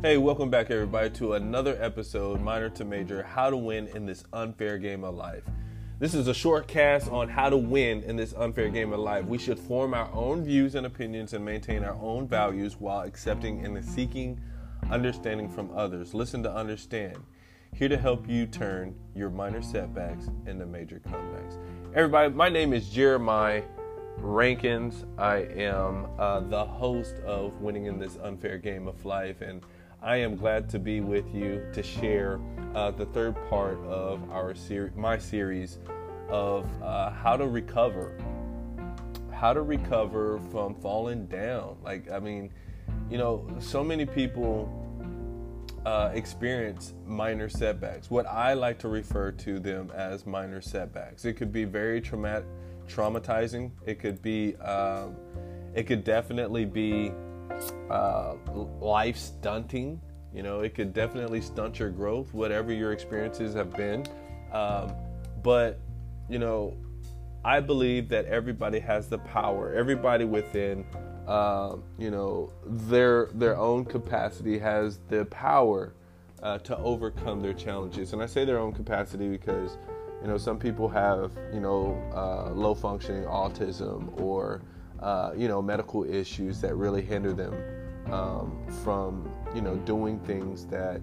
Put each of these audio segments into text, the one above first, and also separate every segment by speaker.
Speaker 1: Hey, welcome back, everybody, to another episode, Minor to Major How to Win in This Unfair Game of Life. This is a short cast on how to win in this unfair game of life. We should form our own views and opinions and maintain our own values while accepting and seeking understanding from others. Listen to understand. Here to help you turn your minor setbacks into major comebacks. Everybody, my name is Jeremiah Rankins. I am uh, the host of Winning in This Unfair Game of Life, and I am glad to be with you to share uh, the third part of our series, my series of uh, how to recover, how to recover from falling down. Like, I mean, you know, so many people uh, experience minor setbacks. What I like to refer to them as minor setbacks. It could be very traumatic, traumatizing. It could be, um, it could definitely be uh, life stunting. You know, it could definitely stunt your growth, whatever your experiences have been. Um, but, you know, I believe that everybody has the power, everybody within, uh, you know, their their own capacity has the power uh, to overcome their challenges. And I say their own capacity because, you know, some people have, you know, uh, low functioning autism or uh, you know, medical issues that really hinder them um, from, you know, doing things that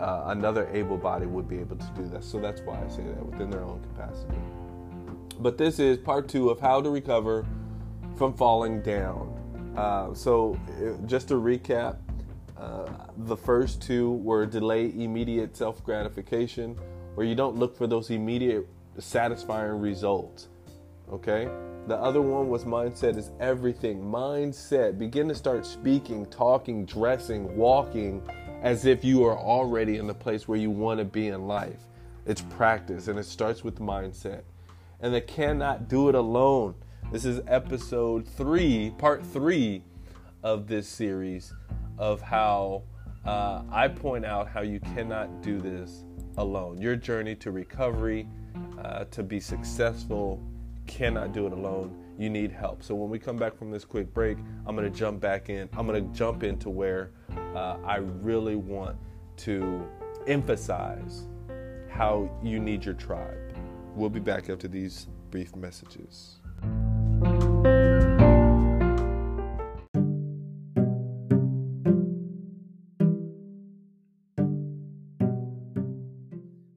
Speaker 1: uh, another able body would be able to do that. So that's why I say that within their own capacity. But this is part two of how to recover from falling down. Uh, so uh, just to recap, uh, the first two were delay immediate self gratification, where you don't look for those immediate satisfying results. Okay? The other one was mindset is everything. Mindset. Begin to start speaking, talking, dressing, walking as if you are already in the place where you want to be in life. It's practice and it starts with mindset. And they cannot do it alone. This is episode three, part three of this series of how uh, I point out how you cannot do this alone. Your journey to recovery, uh, to be successful, cannot do it alone. You need help. So when we come back from this quick break, I'm going to jump back in. I'm going to jump into where uh, I really want to emphasize how you need your tribe. We'll be back after these brief messages.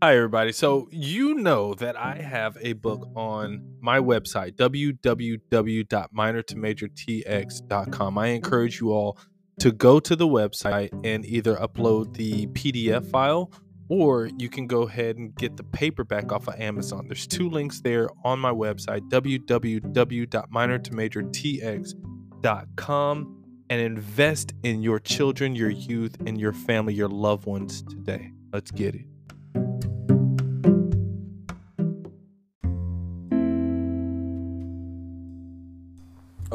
Speaker 1: Hi, everybody. So, you know that I have a book on my website, www.minortomajortx.com. I encourage you all to go to the website and either upload the PDF file or you can go ahead and get the paperback off of Amazon. There's two links there on my website, www.minortomajortx.com, and invest in your children, your youth, and your family, your loved ones today. Let's get it.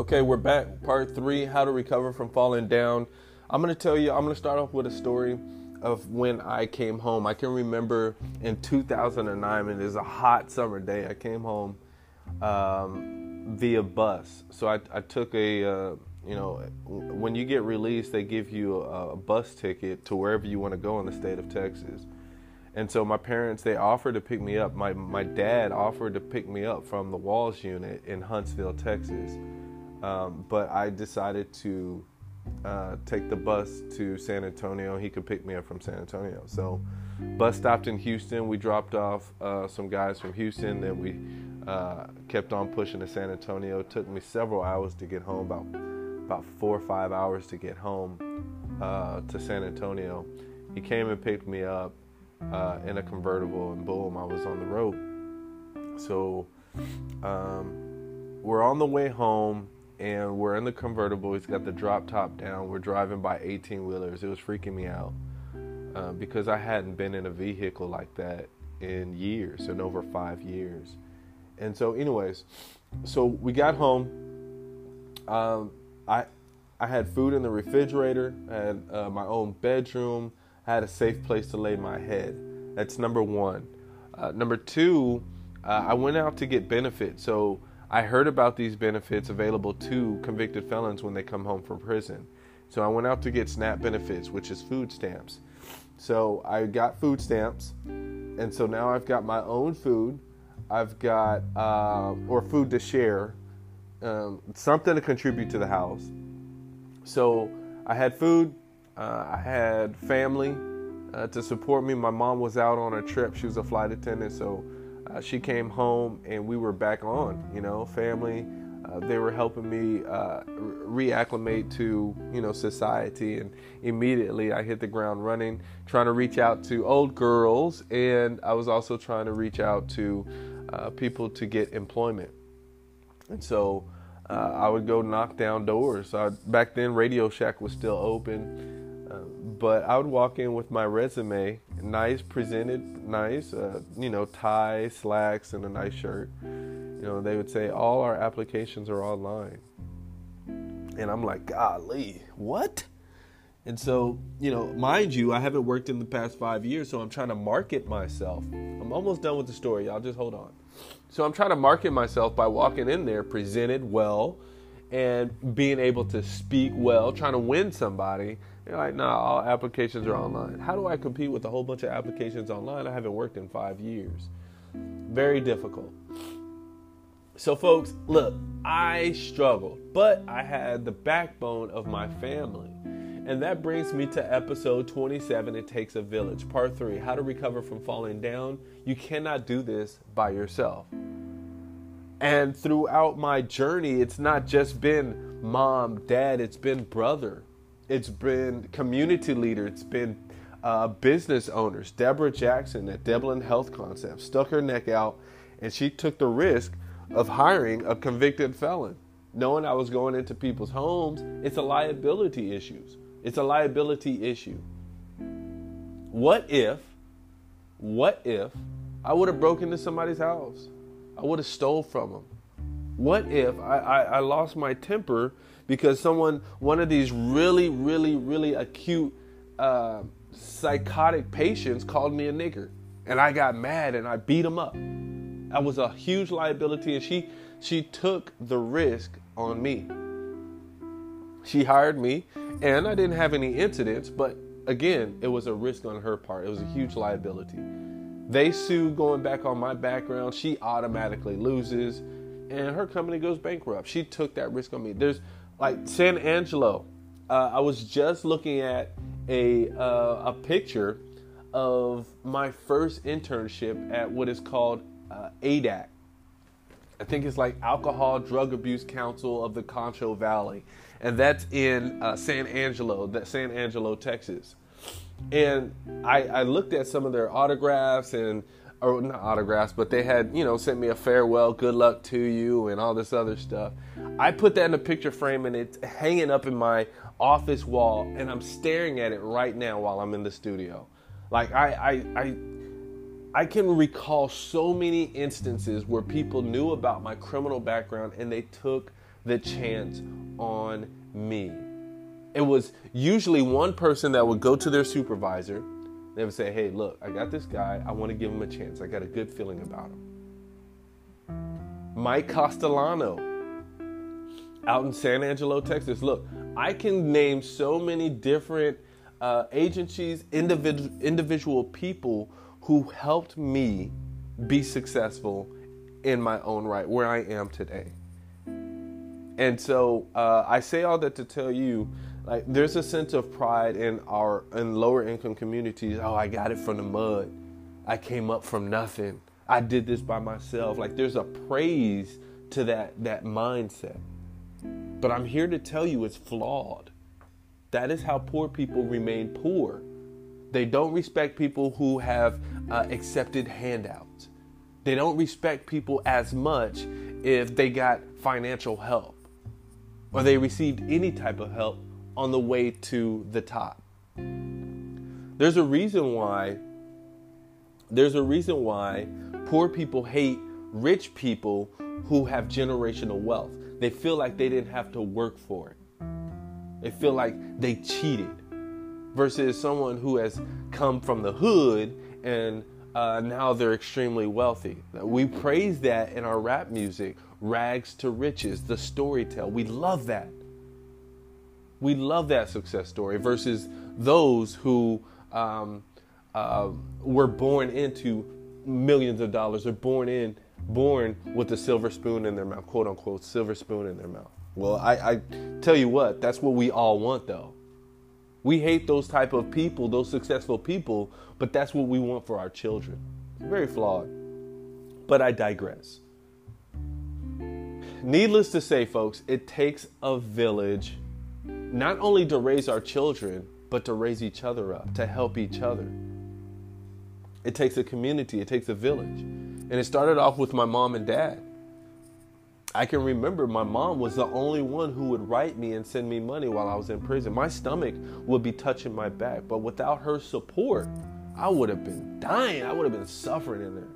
Speaker 1: Okay, we're back. Part three How to Recover from Falling Down. I'm going to tell you, I'm going to start off with a story of when I came home. I can remember in 2009, and it was a hot summer day. I came home um, via bus. So I, I took a, uh, you know, when you get released, they give you a, a bus ticket to wherever you want to go in the state of Texas. And so my parents, they offered to pick me up. My, my dad offered to pick me up from the Walls unit in Huntsville, Texas. Um, but I decided to uh, take the bus to San Antonio. He could pick me up from San Antonio. So, bus stopped in Houston. We dropped off uh, some guys from Houston. Then we uh, kept on pushing to San Antonio. It took me several hours to get home, about about four or five hours to get home uh, to San Antonio. He came and picked me up uh, in a convertible, and boom, I was on the road. So, um, we're on the way home and we're in the convertible. He's got the drop top down. We're driving by 18 wheelers. It was freaking me out uh, because I hadn't been in a vehicle like that in years, in over five years. And so, anyways, so we got home. Um, I I had food in the refrigerator. I had uh, my own bedroom. I had a safe place to lay my head. That's number one. Uh, number two, uh, I went out to get benefits. So I heard about these benefits available to convicted felons when they come home from prison. So I went out to get SNAP benefits, which is food stamps. So I got food stamps, and so now I've got my own food. I've got uh, or food to share, um, something to contribute to the house. So I had food, uh, I had family uh, to support me. My mom was out on a trip; she was a flight attendant, so uh, she came home and we were back on. You know, family. Uh, they were helping me uh, reacclimate to you know society, and immediately I hit the ground running, trying to reach out to old girls, and I was also trying to reach out to uh, people to get employment. And so uh, I would go knock down doors. back then, Radio Shack was still open, uh, but I would walk in with my resume, nice, presented, nice, uh, you know, tie, slacks, and a nice shirt you know, they would say all our applications are online. And I'm like, golly, what? And so, you know, mind you, I haven't worked in the past five years, so I'm trying to market myself. I'm almost done with the story, y'all. Just hold on. So I'm trying to market myself by walking in there, presented well, and being able to speak well, trying to win somebody. You're like, nah, all applications are online. How do I compete with a whole bunch of applications online? I haven't worked in five years. Very difficult. So, folks, look, I struggled, but I had the backbone of my family. And that brings me to episode 27 It Takes a Village, part three How to Recover from Falling Down. You cannot do this by yourself. And throughout my journey, it's not just been mom, dad, it's been brother, it's been community leader, it's been uh, business owners. Deborah Jackson at Deblin Health Concepts stuck her neck out and she took the risk of hiring a convicted felon. Knowing I was going into people's homes, it's a liability issue. It's a liability issue. What if, what if I would have broken into somebody's house? I would have stole from them. What if I, I, I lost my temper because someone, one of these really, really, really acute uh, psychotic patients called me a nigger and I got mad and I beat him up? I was a huge liability, and she she took the risk on me. She hired me, and I didn't have any incidents, but again, it was a risk on her part. It was a huge liability. They sue going back on my background. She automatically loses, and her company goes bankrupt. She took that risk on me. There's like San Angelo. Uh, I was just looking at a uh, a picture of my first internship at what is called uh, ADAC. I think it's like Alcohol Drug Abuse Council of the Concho Valley, and that's in uh, San Angelo, that San Angelo, Texas. And I, I looked at some of their autographs and or not autographs, but they had, you know, sent me a farewell, good luck to you, and all this other stuff. I put that in a picture frame and it's hanging up in my office wall, and I'm staring at it right now while I'm in the studio. Like I, I, I I can recall so many instances where people knew about my criminal background and they took the chance on me. It was usually one person that would go to their supervisor. They would say, Hey, look, I got this guy. I want to give him a chance. I got a good feeling about him. Mike Castellano out in San Angelo, Texas. Look, I can name so many different uh, agencies, individual, individual people who helped me be successful in my own right, where I am today. And so uh, I say all that to tell you, like, there's a sense of pride in our in lower income communities. Oh, I got it from the mud. I came up from nothing. I did this by myself. Like, there's a praise to that that mindset. But I'm here to tell you it's flawed. That is how poor people remain poor they don't respect people who have uh, accepted handouts. They don't respect people as much if they got financial help or they received any type of help on the way to the top. There's a reason why there's a reason why poor people hate rich people who have generational wealth. They feel like they didn't have to work for it. They feel like they cheated versus someone who has come from the hood and uh, now they're extremely wealthy. We praise that in our rap music, rags to riches, the storytell. We love that. We love that success story versus those who um, uh, were born into millions of dollars or born in born with a silver spoon in their mouth, quote unquote, silver spoon in their mouth. Well, I, I tell you what, that's what we all want though. We hate those type of people, those successful people, but that's what we want for our children. very flawed. But I digress. Needless to say, folks, it takes a village not only to raise our children, but to raise each other up, to help each other. It takes a community, it takes a village. And it started off with my mom and dad. I can remember my mom was the only one who would write me and send me money while I was in prison. My stomach would be touching my back, but without her support, I would have been dying. I would have been suffering in there.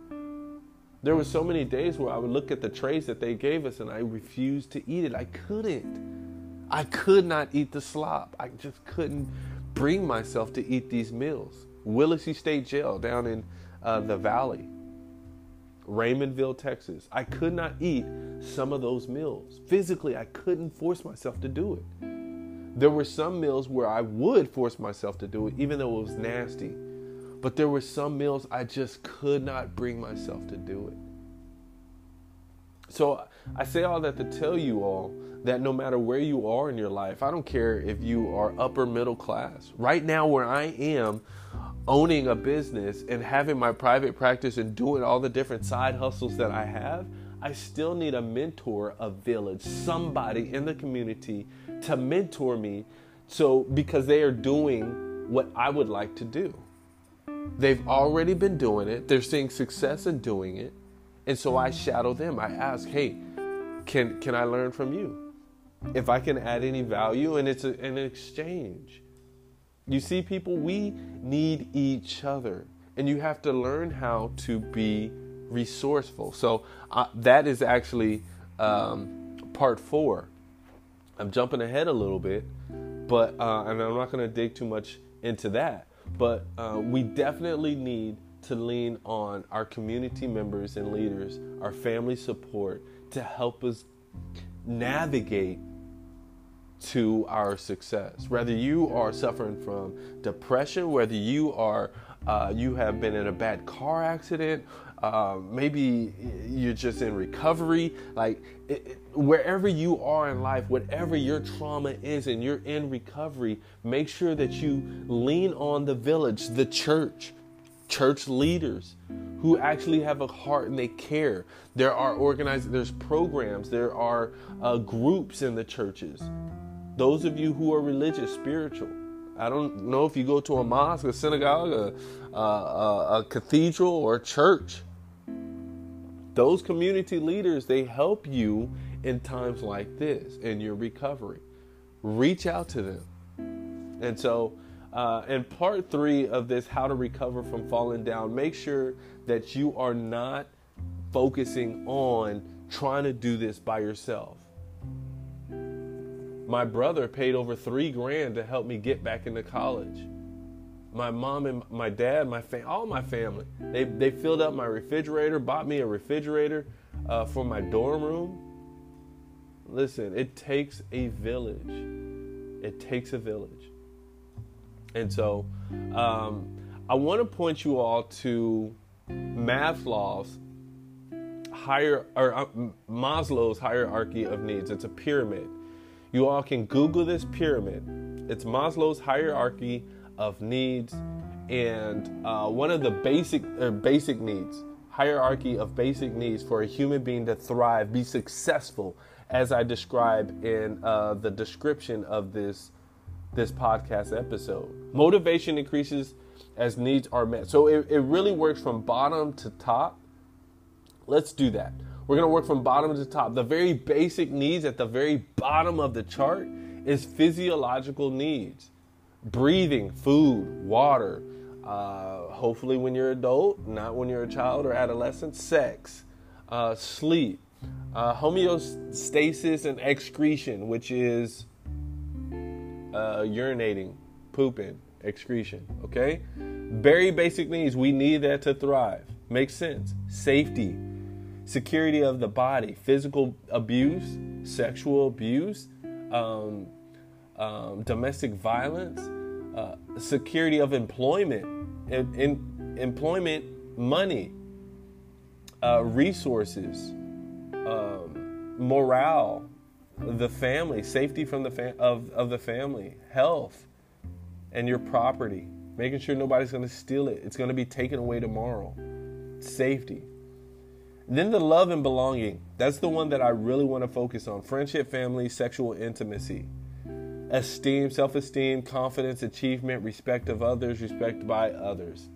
Speaker 1: There were so many days where I would look at the trays that they gave us and I refused to eat it. I couldn't. I could not eat the slop. I just couldn't bring myself to eat these meals. Willacy State Jail down in uh, the valley Raymondville, Texas. I could not eat some of those meals. Physically, I couldn't force myself to do it. There were some meals where I would force myself to do it, even though it was nasty. But there were some meals I just could not bring myself to do it. So I say all that to tell you all that no matter where you are in your life, I don't care if you are upper middle class. Right now, where I am, owning a business and having my private practice and doing all the different side hustles that I have, I still need a mentor, a village, somebody in the community to mentor me. So, because they are doing what I would like to do. They've already been doing it, they're seeing success in doing it. And so I shadow them. I ask, hey, can, can I learn from you? If I can add any value, and it's a, an exchange. You see, people, we need each other, and you have to learn how to be resourceful. So, uh, that is actually um, part four. I'm jumping ahead a little bit, but uh, and I'm not going to dig too much into that. But uh, we definitely need to lean on our community members and leaders, our family support to help us navigate to our success. Whether you are suffering from depression, whether you are uh, you have been in a bad car accident, uh, maybe you're just in recovery. Like it, it, wherever you are in life, whatever your trauma is, and you're in recovery, make sure that you lean on the village, the church, church leaders who actually have a heart and they care. There are organized, there's programs, there are uh, groups in the churches those of you who are religious, spiritual, I don't know if you go to a mosque, a synagogue, a, a, a, cathedral, or a church. Those community leaders, they help you in times like this in your recovery. Reach out to them. And so, uh, in part three of this, how to recover from falling down, make sure that you are not focusing on trying to do this by yourself. My brother paid over three grand to help me get back into college. My mom and my dad, my fam- all my family, they, they filled up my refrigerator, bought me a refrigerator uh, for my dorm room. Listen, it takes a village. It takes a village. And so um, I want to point you all to Maslow's higher or uh, Maslow's hierarchy of needs. It's a pyramid. You all can Google this pyramid. It's Maslow's hierarchy of needs, and uh, one of the basic or basic needs, hierarchy of basic needs for a human being to thrive, be successful, as I describe in uh, the description of this this podcast episode. Motivation increases as needs are met. So it, it really works from bottom to top. Let's do that. We're going to work from bottom to top. The very basic needs at the very bottom of the chart is physiological needs breathing, food, water. Uh, hopefully, when you're adult, not when you're a child or adolescent, sex, uh, sleep, uh, homeostasis and excretion, which is uh, urinating, pooping, excretion. Okay? Very basic needs. We need that to thrive. Makes sense. Safety security of the body, physical abuse, sexual abuse, um, um, domestic violence, uh, security of employment, in, in employment, money, uh, resources, um, morale, the family, safety from the fam- of, of the family, health, and your property. Making sure nobody's going to steal it. It's going to be taken away tomorrow. Safety. Then the love and belonging. That's the one that I really want to focus on. Friendship, family, sexual intimacy. Esteem, self esteem, confidence, achievement, respect of others, respect by others.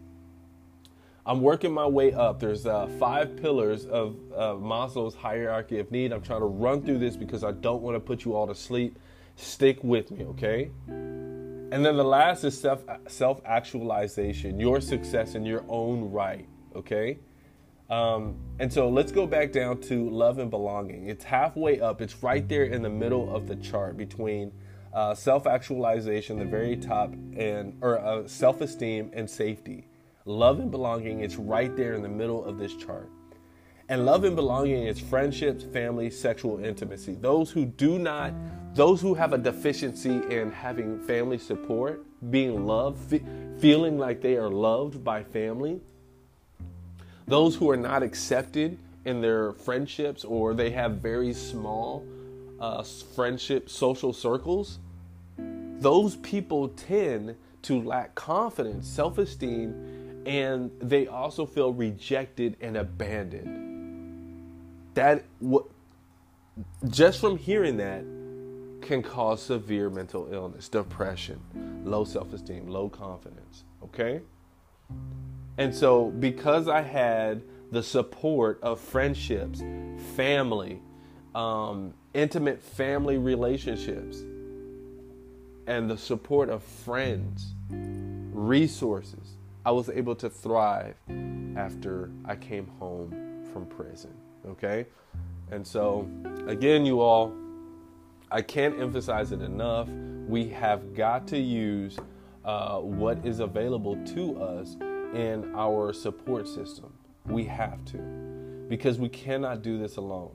Speaker 1: I'm working my way up. There's uh, five pillars of uh, Maslow's hierarchy of need. I'm trying to run through this because I don't want to put you all to sleep. Stick with me, okay? And then the last is self self actualization, your success in your own right, okay? Um, and so let's go back down to love and belonging. It's halfway up. It's right there in the middle of the chart between uh, self-actualization, the very top, and or uh, self-esteem and safety. Love and belonging. It's right there in the middle of this chart. And love and belonging is friendships, family, sexual intimacy. Those who do not, those who have a deficiency in having family support, being loved, fe- feeling like they are loved by family, those who are not accepted in their friendships or they have very small uh, friendship social circles, those people tend to lack confidence, self esteem, and they also feel rejected and abandoned. That what just from hearing that can cause severe mental illness, depression, low self esteem, low confidence. Okay? And so, because I had the support of friendships, family, um, intimate family relationships, and the support of friends, resources, I was able to thrive after I came home from prison. Okay? And so, again, you all, I can't emphasize it enough. We have got to use uh, what is available to us in our support system. We have to, because we cannot do this alone.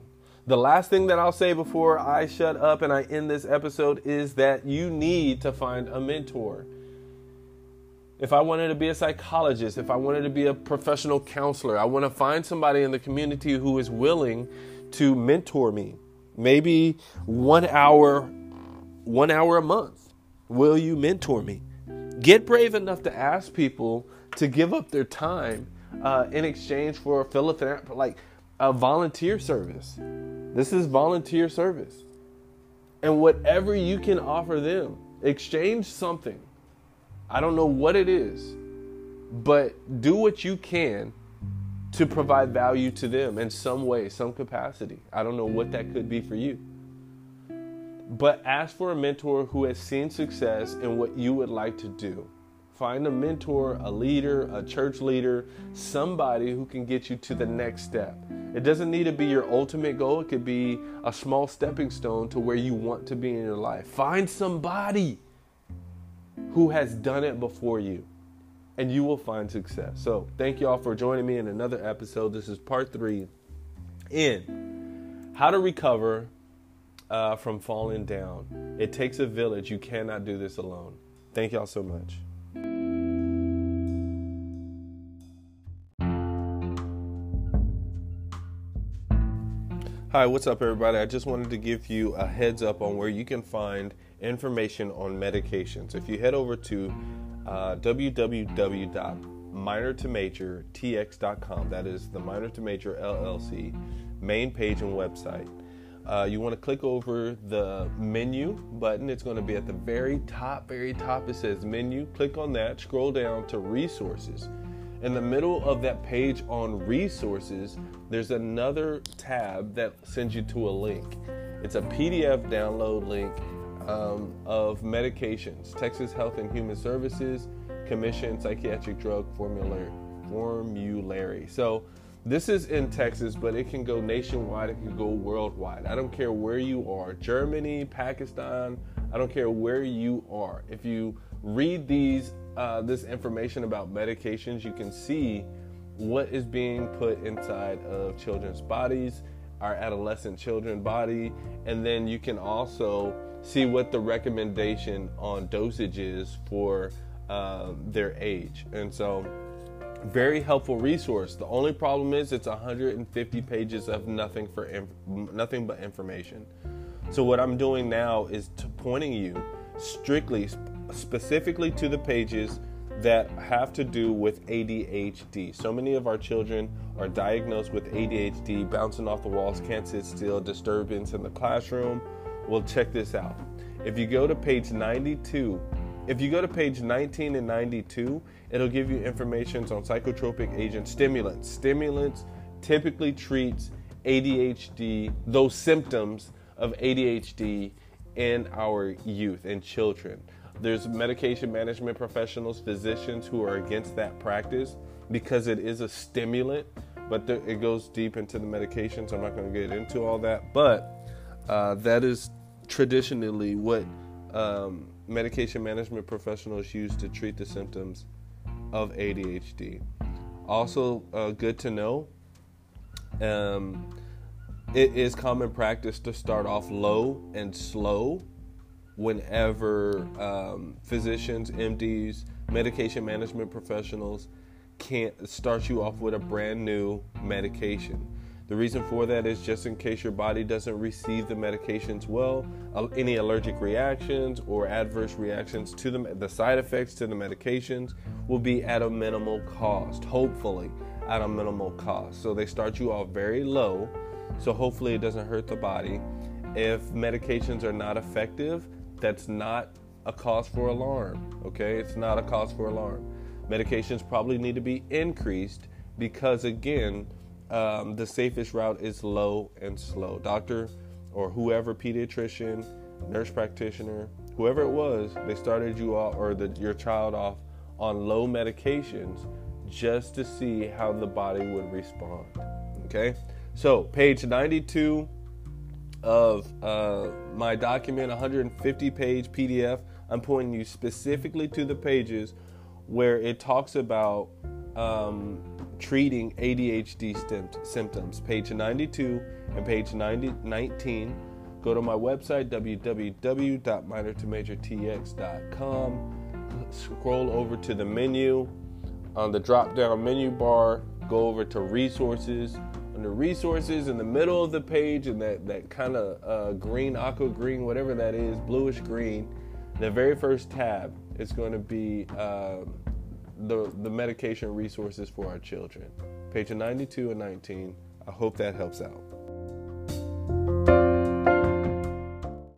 Speaker 1: The last thing that I'll say before I shut up and I end this episode is that you need to find a mentor. If I wanted to be a psychologist, if I wanted to be a professional counselor, I want to find somebody in the community who is willing to mentor me. Maybe one hour, one hour a month. Will you mentor me? Get brave enough to ask people to give up their time uh, in exchange for a philanthrop- like a volunteer service. This is volunteer service. And whatever you can offer them, exchange something. I don't know what it is, but do what you can to provide value to them in some way, some capacity. I don't know what that could be for you. But ask for a mentor who has seen success in what you would like to do. Find a mentor, a leader, a church leader, somebody who can get you to the next step. It doesn't need to be your ultimate goal, it could be a small stepping stone to where you want to be in your life. Find somebody who has done it before you, and you will find success. So, thank you all for joining me in another episode. This is part three in how to recover uh, from falling down. It takes a village. You cannot do this alone. Thank y'all so much. Hi, what's up, everybody? I just wanted to give you a heads up on where you can find information on medications. If you head over to uh, www.minortomajortx.com, that is the Minor to Major LLC main page and website. Uh, you want to click over the menu button. It's going to be at the very top, very top. It says menu. Click on that. Scroll down to resources. In the middle of that page on resources, there's another tab that sends you to a link. It's a PDF download link um, of medications Texas Health and Human Services Commission Psychiatric Drug Formulary. formulary. So, this is in Texas, but it can go nationwide, it can go worldwide. I don't care where you are Germany, Pakistan, I don't care where you are. If you read these uh, this information about medications, you can see what is being put inside of children's bodies, our adolescent children body, and then you can also see what the recommendation on dosage is for uh, their age. And so, very helpful resource. The only problem is it's 150 pages of nothing for inf- nothing but information. So what I'm doing now is pointing you strictly, specifically to the pages that have to do with ADHD. So many of our children are diagnosed with ADHD, bouncing off the walls, can't sit still, disturbance in the classroom. Well, check this out. If you go to page 92, if you go to page 19 and 92, it'll give you information on psychotropic agent stimulants. Stimulants typically treats ADHD, those symptoms of ADHD in our youth and children. There's medication management professionals, physicians who are against that practice because it is a stimulant, but it goes deep into the medications. I'm not going to get into all that, but uh, that is traditionally what um, medication management professionals use to treat the symptoms of ADHD. Also, uh, good to know. Um, it is common practice to start off low and slow whenever um, physicians, MDs, medication management professionals can't start you off with a brand new medication. The reason for that is just in case your body doesn't receive the medications well, uh, any allergic reactions or adverse reactions to the, the side effects to the medications will be at a minimal cost, hopefully at a minimal cost. So they start you off very low, so hopefully it doesn't hurt the body. If medications are not effective, that's not a cause for alarm, okay? It's not a cause for alarm. Medications probably need to be increased because, again, um, the safest route is low and slow. Doctor or whoever, pediatrician, nurse practitioner, whoever it was, they started you off or the, your child off on low medications just to see how the body would respond. Okay, so page 92 of uh, my document, 150 page PDF. I'm pointing you specifically to the pages where it talks about um, treating ADHD symptoms. Page 92 and page 90, 19. Go to my website, www.minortomajortx.com. Scroll over to the menu. On the drop down menu bar, go over to resources under resources in the middle of the page and that, that kind of uh, green, aqua green, whatever that is, bluish green, the very first tab is going to be uh, the, the medication resources for our children. Page 92 and 19. I hope that helps out.